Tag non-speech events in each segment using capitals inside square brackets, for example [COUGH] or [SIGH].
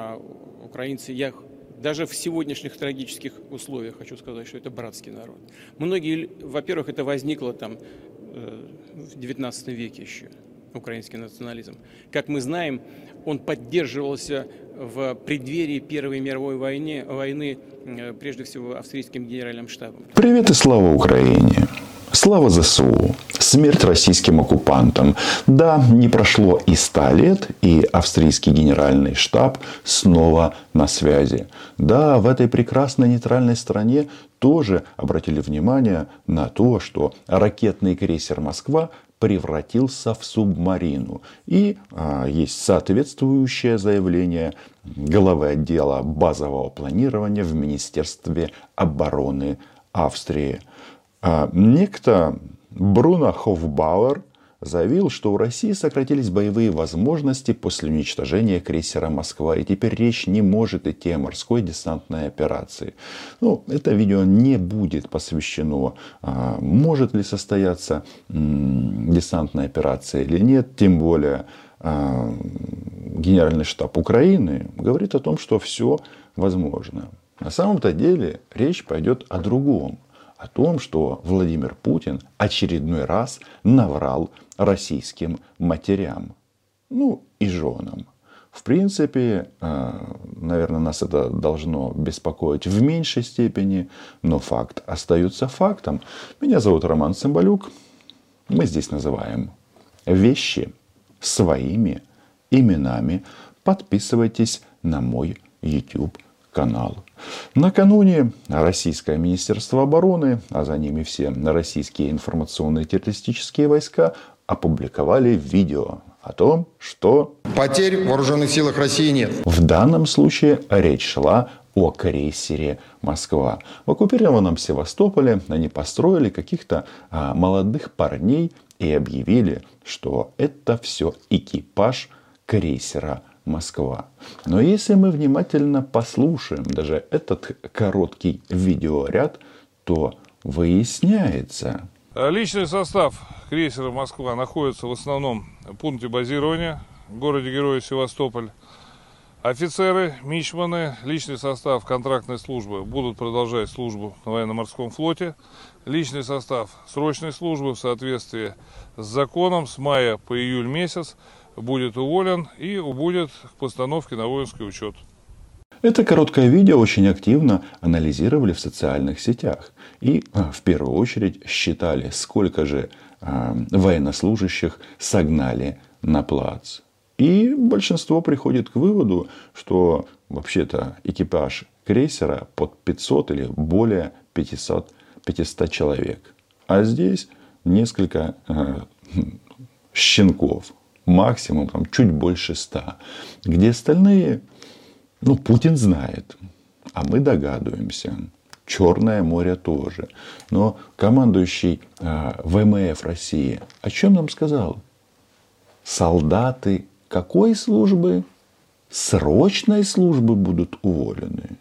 А украинцы, я даже в сегодняшних трагических условиях хочу сказать, что это братский народ. Многие, во-первых, это возникло там э, в XIX веке еще, украинский национализм. Как мы знаем, он поддерживался в преддверии Первой мировой войны, войны э, прежде всего австрийским генеральным штабом. Привет и слава Украине! Слава ЗСУ! Смерть российским оккупантам. Да, не прошло и ста лет, и австрийский генеральный штаб снова на связи. Да, в этой прекрасной нейтральной стране тоже обратили внимание на то, что ракетный крейсер «Москва» превратился в субмарину. И а, есть соответствующее заявление главы отдела базового планирования в Министерстве обороны Австрии. А некто Бруно Хофбауэр заявил, что у России сократились боевые возможности после уничтожения крейсера «Москва», и теперь речь не может идти о морской десантной операции. Ну, это видео не будет посвящено, а, может ли состояться десантная операция или нет, тем более а, Генеральный штаб Украины говорит о том, что все возможно. На самом-то деле речь пойдет о другом – о том, что Владимир Путин очередной раз наврал российским матерям, ну и женам. В принципе, э, наверное, нас это должно беспокоить в меньшей степени, но факт остается фактом. Меня зовут Роман Цымбалюк. Мы здесь называем вещи своими именами. Подписывайтесь на мой YouTube канал. Накануне Российское Министерство обороны, а за ними все российские информационные террористические войска опубликовали видео о том, что потерь в вооруженных силах России нет. В данном случае речь шла о крейсере «Москва». В оккупированном Севастополе они построили каких-то а, молодых парней и объявили, что это все экипаж крейсера Москва. Но если мы внимательно послушаем даже этот короткий видеоряд, то выясняется. Личный состав крейсера «Москва» находится в основном в пункте базирования в городе-герое Севастополь. Офицеры, мичманы, личный состав контрактной службы будут продолжать службу на военно-морском флоте. Личный состав срочной службы в соответствии с законом с мая по июль месяц будет уволен и будет к постановке на воинский учет. Это короткое видео очень активно анализировали в социальных сетях. И а, в первую очередь считали, сколько же э, военнослужащих согнали на плац. И большинство приходит к выводу, что вообще-то экипаж крейсера под 500 или более 500, 500 человек. А здесь несколько э, щенков, максимум там, чуть больше ста. Где остальные, ну, Путин знает, а мы догадываемся. Черное море тоже. Но командующий э, ВМФ России о чем нам сказал? Солдаты какой службы? Срочной службы будут уволены.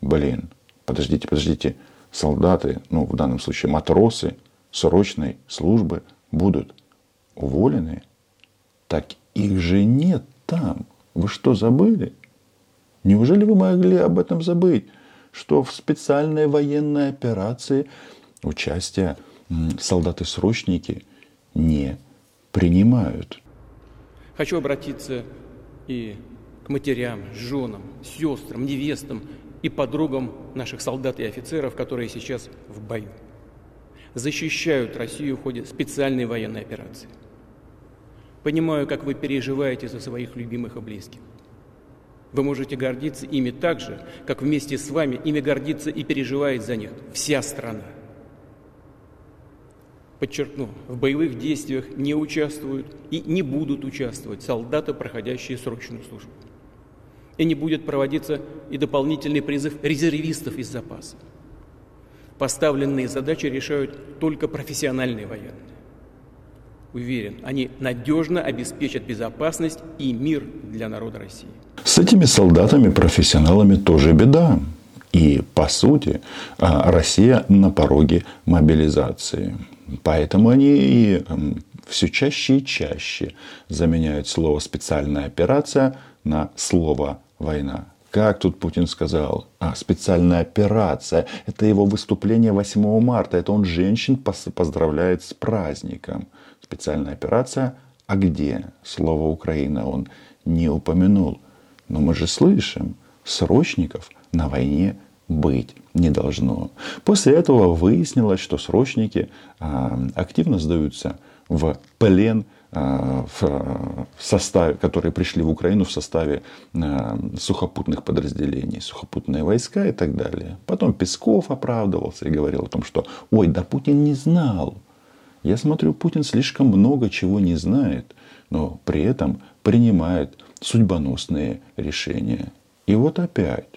Блин, подождите, подождите. Солдаты, ну в данном случае матросы срочной службы будут уволены. Так их же нет там. Вы что, забыли? Неужели вы могли об этом забыть? Что в специальной военной операции участие солдаты-срочники не принимают. Хочу обратиться и к матерям, женам, сестрам, невестам и подругам наших солдат и офицеров, которые сейчас в бою. Защищают Россию в ходе специальной военной операции. Понимаю, как вы переживаете за своих любимых и близких. Вы можете гордиться ими так же, как вместе с вами ими гордится и переживает за них вся страна. Подчеркну, в боевых действиях не участвуют и не будут участвовать солдаты, проходящие срочную службу. И не будет проводиться и дополнительный призыв резервистов из запаса. Поставленные задачи решают только профессиональные военные. Уверен, они надежно обеспечат безопасность и мир для народа России. С этими солдатами-профессионалами тоже беда. И, по сути, а, Россия на пороге мобилизации. Поэтому они и все чаще и чаще заменяют слово «специальная операция» на слово война. Как тут Путин сказал? А, специальная операция. Это его выступление 8 марта. Это он женщин поздравляет с праздником. Специальная операция. А где? Слово Украина он не упомянул. Но мы же слышим, срочников на войне быть не должно. После этого выяснилось, что срочники а, активно сдаются в плен в составе, которые пришли в Украину в составе а, сухопутных подразделений, сухопутные войска и так далее. Потом Песков оправдывался и говорил о том, что ой, да Путин не знал. Я смотрю, Путин слишком много чего не знает, но при этом принимает судьбоносные решения. И вот опять.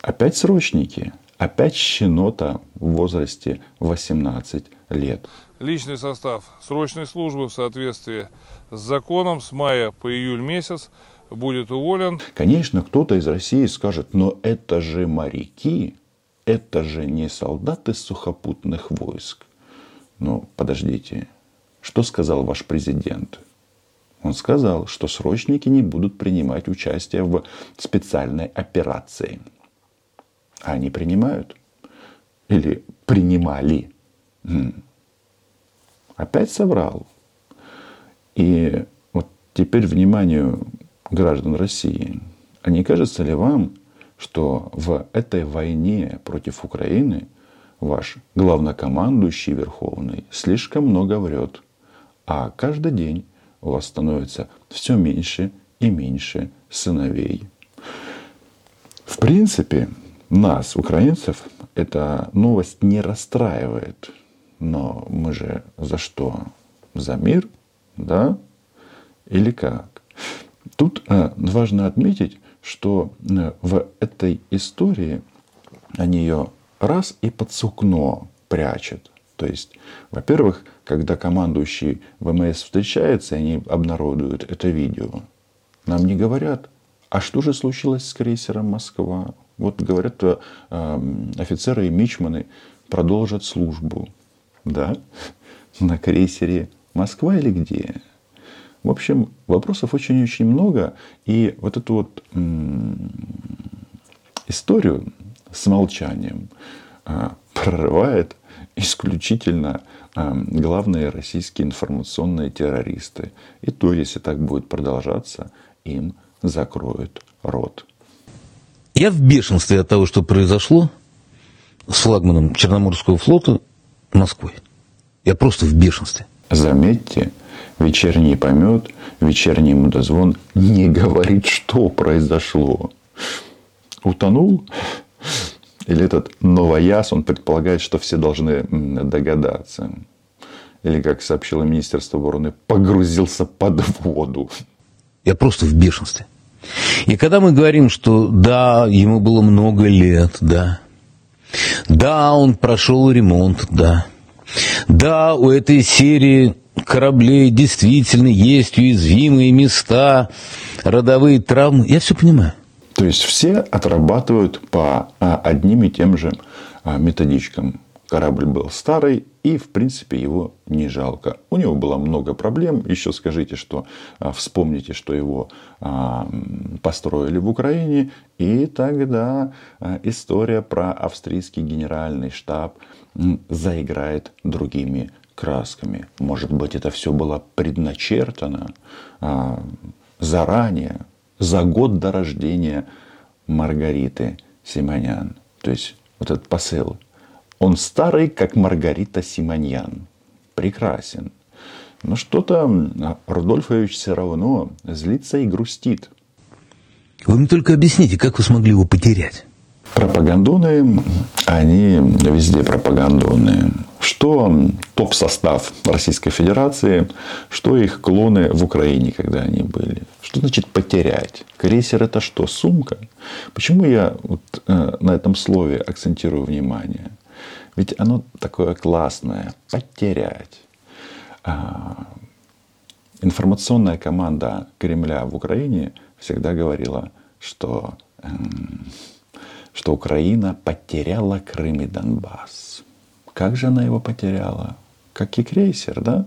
Опять срочники. Опять щенота в возрасте 18 лет. Личный состав срочной службы в соответствии с законом с мая по июль месяц будет уволен. Конечно, кто-то из России скажет, но это же моряки, это же не солдаты сухопутных войск. Но подождите, что сказал ваш президент? Он сказал, что срочники не будут принимать участие в специальной операции. А они принимают? Или принимали? Опять соврал. И вот теперь вниманию граждан России. А не кажется ли вам, что в этой войне против Украины ваш главнокомандующий Верховный слишком много врет, а каждый день у вас становится все меньше и меньше сыновей. В принципе, нас, украинцев, эта новость не расстраивает. Но мы же за что? За мир? Да? Или как? Тут э, важно отметить, что э, в этой истории они ее раз и под сукно прячут. То есть, во-первых, когда командующий ВМС встречается, они обнародуют это видео. Нам не говорят, а что же случилось с крейсером Москва? Вот говорят, э, офицеры и мичманы продолжат службу. Да? На крейсере Москва или где? В общем, вопросов очень-очень много. И вот эту вот историю с молчанием а, прорывает исключительно а, главные российские информационные террористы. И то, если так будет продолжаться, им закроют рот. Я в бешенстве от того, что произошло с флагманом Черноморского флота Москвой. Я просто в бешенстве. Заметьте, вечерний помет, вечерний мудозвон не говорит, что произошло. Утонул или этот новояз, он предполагает, что все должны догадаться. Или, как сообщило Министерство обороны, погрузился под воду. Я просто в бешенстве. И когда мы говорим, что да, ему было много лет, да, да, он прошел ремонт, да, да, у этой серии кораблей действительно есть уязвимые места, родовые травмы, я все понимаю. То есть все отрабатывают по а, одним и тем же а, методичкам. Корабль был старый, и, в принципе, его не жалко. У него было много проблем. Еще скажите, что а, вспомните, что его построили в Украине, и тогда история про австрийский генеральный штаб заиграет другими красками. Может быть, это все было предначертано заранее, за год до рождения Маргариты Симонян. То есть вот этот посыл. Он старый, как Маргарита Симоньян. Прекрасен. Но что-то Рудольфович все равно злится и грустит. Вы мне только объясните, как вы смогли его потерять? Пропагандоны, они везде пропагандоны. Что топ-состав Российской Федерации, что их клоны в Украине, когда они были. Что значит потерять? Крейсер это что? Сумка? Почему я вот, э, на этом слове акцентирую внимание? Ведь оно такое классное. Потерять. А, информационная команда Кремля в Украине всегда говорила, что эм, что Украина потеряла Крым и Донбасс. Как же она его потеряла? Как и крейсер, да?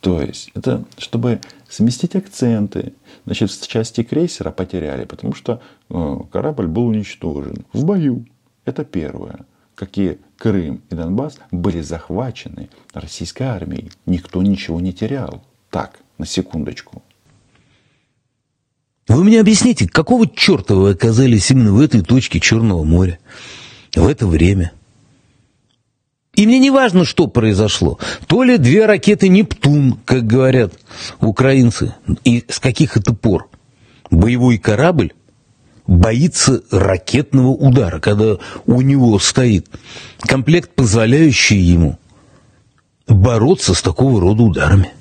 То есть это чтобы сместить акценты. Значит, в части крейсера потеряли, потому что э, корабль был уничтожен в бою. Это первое. Какие Крым и Донбасс были захвачены российской армией. Никто ничего не терял. Так, на секундочку. Вы мне объясните, какого черта вы оказались именно в этой точке Черного моря? В это время – и мне не важно, что произошло. То ли две ракеты «Нептун», как говорят украинцы, и с каких это пор боевой корабль боится ракетного удара, когда у него стоит комплект, позволяющий ему бороться с такого рода ударами.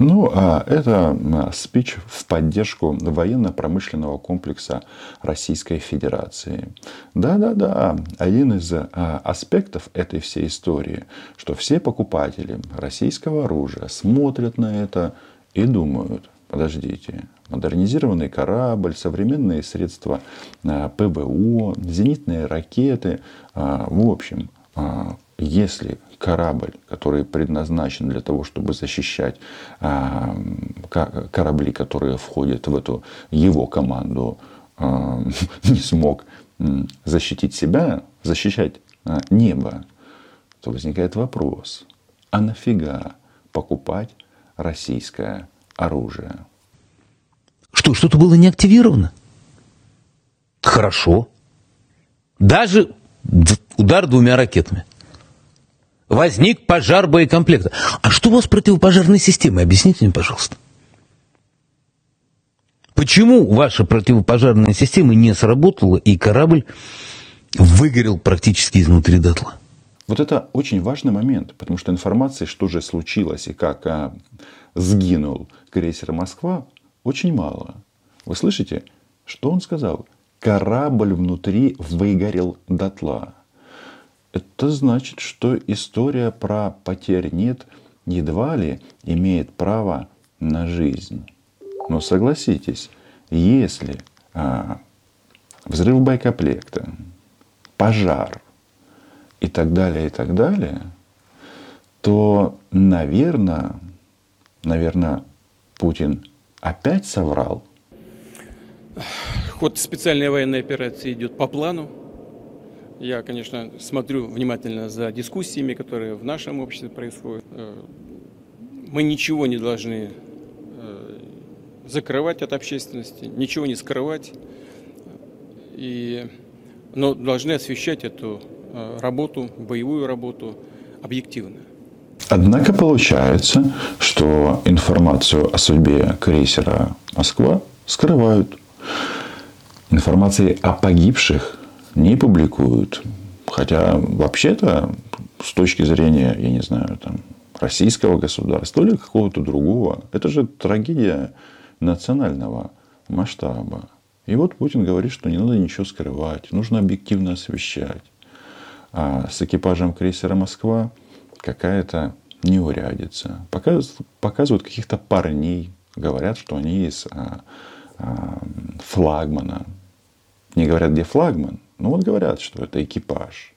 Ну, а это спич в поддержку военно-промышленного комплекса Российской Федерации. Да-да-да, один из а, аспектов этой всей истории, что все покупатели российского оружия смотрят на это и думают, подождите, модернизированный корабль, современные средства а, ПВО, зенитные ракеты, а, в общем, если корабль, который предназначен для того, чтобы защищать корабли, которые входят в эту его команду, [LAUGHS] не смог защитить себя, защищать небо, то возникает вопрос, а нафига покупать российское оружие? Что, что-то было не активировано? Хорошо. Даже удар двумя ракетами возник пожар боекомплекта. А что у вас с противопожарной системой? Объясните мне, пожалуйста. Почему ваша противопожарная система не сработала, и корабль выгорел практически изнутри дотла? Вот это очень важный момент, потому что информации, что же случилось и как а, сгинул крейсер «Москва», очень мало. Вы слышите, что он сказал? Корабль внутри выгорел дотла это значит, что история про потерь нет едва ли имеет право на жизнь. Но согласитесь, если а, взрыв боекомплекта, пожар и так далее, и так далее, то, наверное, наверное, Путин опять соврал. Ход специальной военной операции идет по плану. Я, конечно, смотрю внимательно за дискуссиями, которые в нашем обществе происходят. Э, мы ничего не должны э, закрывать от общественности, ничего не скрывать, и, но должны освещать эту э, работу, боевую работу объективно. Однако получается, что информацию о судьбе крейсера «Москва» скрывают. Информации о погибших не публикуют. Хотя вообще-то с точки зрения, я не знаю, там, российского государства или какого-то другого, это же трагедия национального масштаба. И вот Путин говорит, что не надо ничего скрывать, нужно объективно освещать. А с экипажем крейсера «Москва» какая-то неурядица. Показывают, показывают каких-то парней, говорят, что они из а, а, флагмана. Не говорят, где флагман, ну вот говорят, что это экипаж.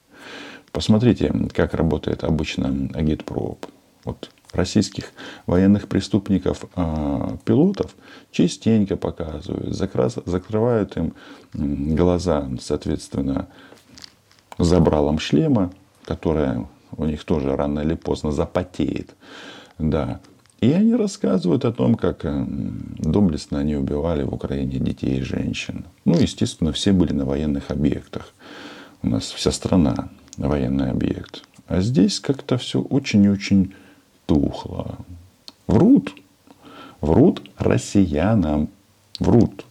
Посмотрите, как работает обычно агитпроп. Вот российских военных преступников, э, пилотов частенько показывают, закрас, закрывают им глаза, соответственно, забралом шлема, которая у них тоже рано или поздно запотеет. Да. И они рассказывают о том, как э, доблестно они убивали в Украине детей и женщин. Ну, естественно, все были на военных объектах. У нас вся страна военный объект. А здесь как-то все очень и очень тухло. Врут. Врут россиянам. Врут.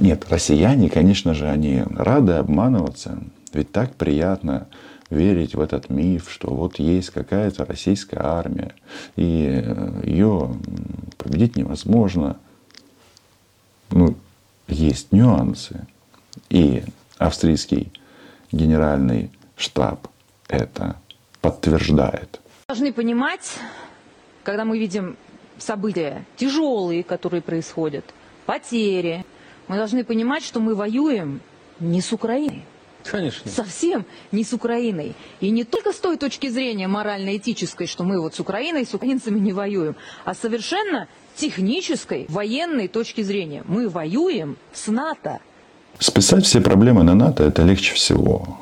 Нет, россияне, конечно же, они рады обманываться. Ведь так приятно верить в этот миф, что вот есть какая-то российская армия, и э, ее победить невозможно. Ну, есть нюансы. И австрийский генеральный штаб это подтверждает. Должны понимать, когда мы видим события тяжелые, которые происходят, потери, мы должны понимать, что мы воюем не с Украиной. Конечно. Совсем не с Украиной. И не только с той точки зрения морально-этической, что мы вот с Украиной, с украинцами не воюем, а совершенно технической, военной точки зрения. Мы воюем с НАТО. Списать все проблемы на НАТО – это легче всего.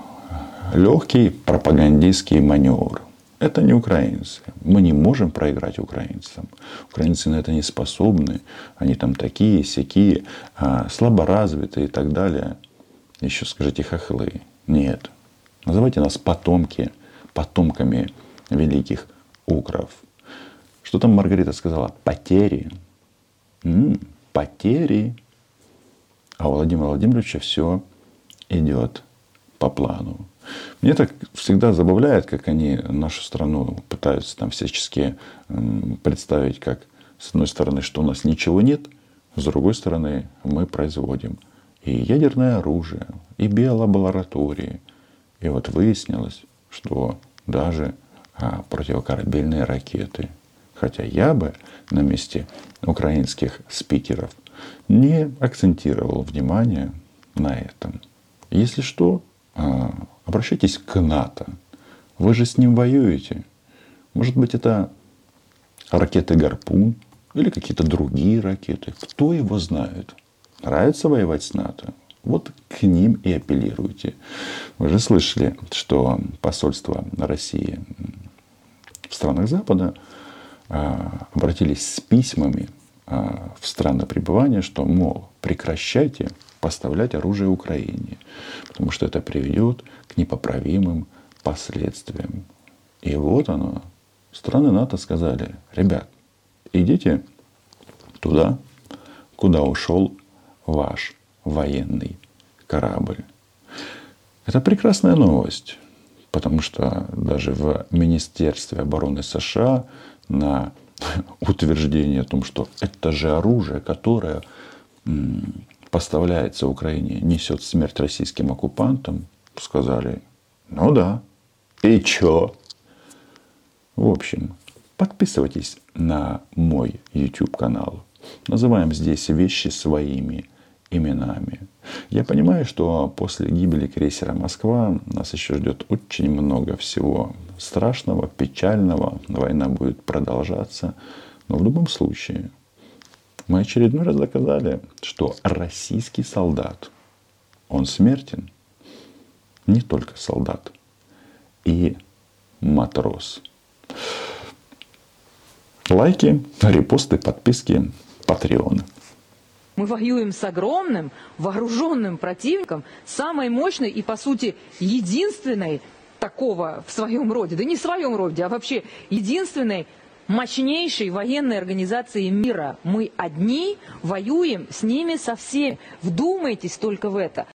Легкий пропагандистский маневр. Это не украинцы. Мы не можем проиграть украинцам. Украинцы на это не способны. Они там такие, сякие, а, слаборазвитые и так далее. Еще скажите хохлы. Нет. Называйте нас потомки, потомками великих укров. Что там Маргарита сказала? Потери. М-м, потери. А у Владимира Владимировича все идет по плану. Мне так всегда забавляет, как они нашу страну пытаются там всячески представить, как с одной стороны, что у нас ничего нет, с другой стороны, мы производим и ядерное оружие, и биолаборатории. И вот выяснилось, что даже а, противокорабельные ракеты. Хотя я бы на месте украинских спикеров не акцентировал внимание на этом. Если что, а, обращайтесь к НАТО. Вы же с ним воюете. Может быть, это ракеты «Гарпун» или какие-то другие ракеты. Кто его знает? Нравится воевать с НАТО? Вот к ним и апеллируйте. Вы же слышали, что посольство России в странах Запада а, обратились с письмами а, в страны пребывания, что, мол, прекращайте поставлять оружие Украине, потому что это приведет к непоправимым последствиям. И вот оно. Страны НАТО сказали, ребят, идите туда, куда ушел ваш военный корабль. Это прекрасная новость, потому что даже в Министерстве обороны США на [LAUGHS] утверждение о том, что это же оружие, которое поставляется Украине, несет смерть российским оккупантам, сказали, ну да, и чё? В общем, подписывайтесь на мой YouTube канал. Называем здесь вещи своими именами. Я понимаю, что после гибели крейсера «Москва» нас еще ждет очень много всего страшного, печального. Война будет продолжаться. Но в любом случае, мы очередной раз доказали, что российский солдат, он смертен. Не только солдат. И матрос. Лайки, репосты, подписки, патреоны. Мы воюем с огромным вооруженным противником, самой мощной и, по сути, единственной такого в своем роде, да не в своем роде, а вообще единственной мощнейшей военной организации мира. Мы одни воюем с ними со всеми. Вдумайтесь только в это.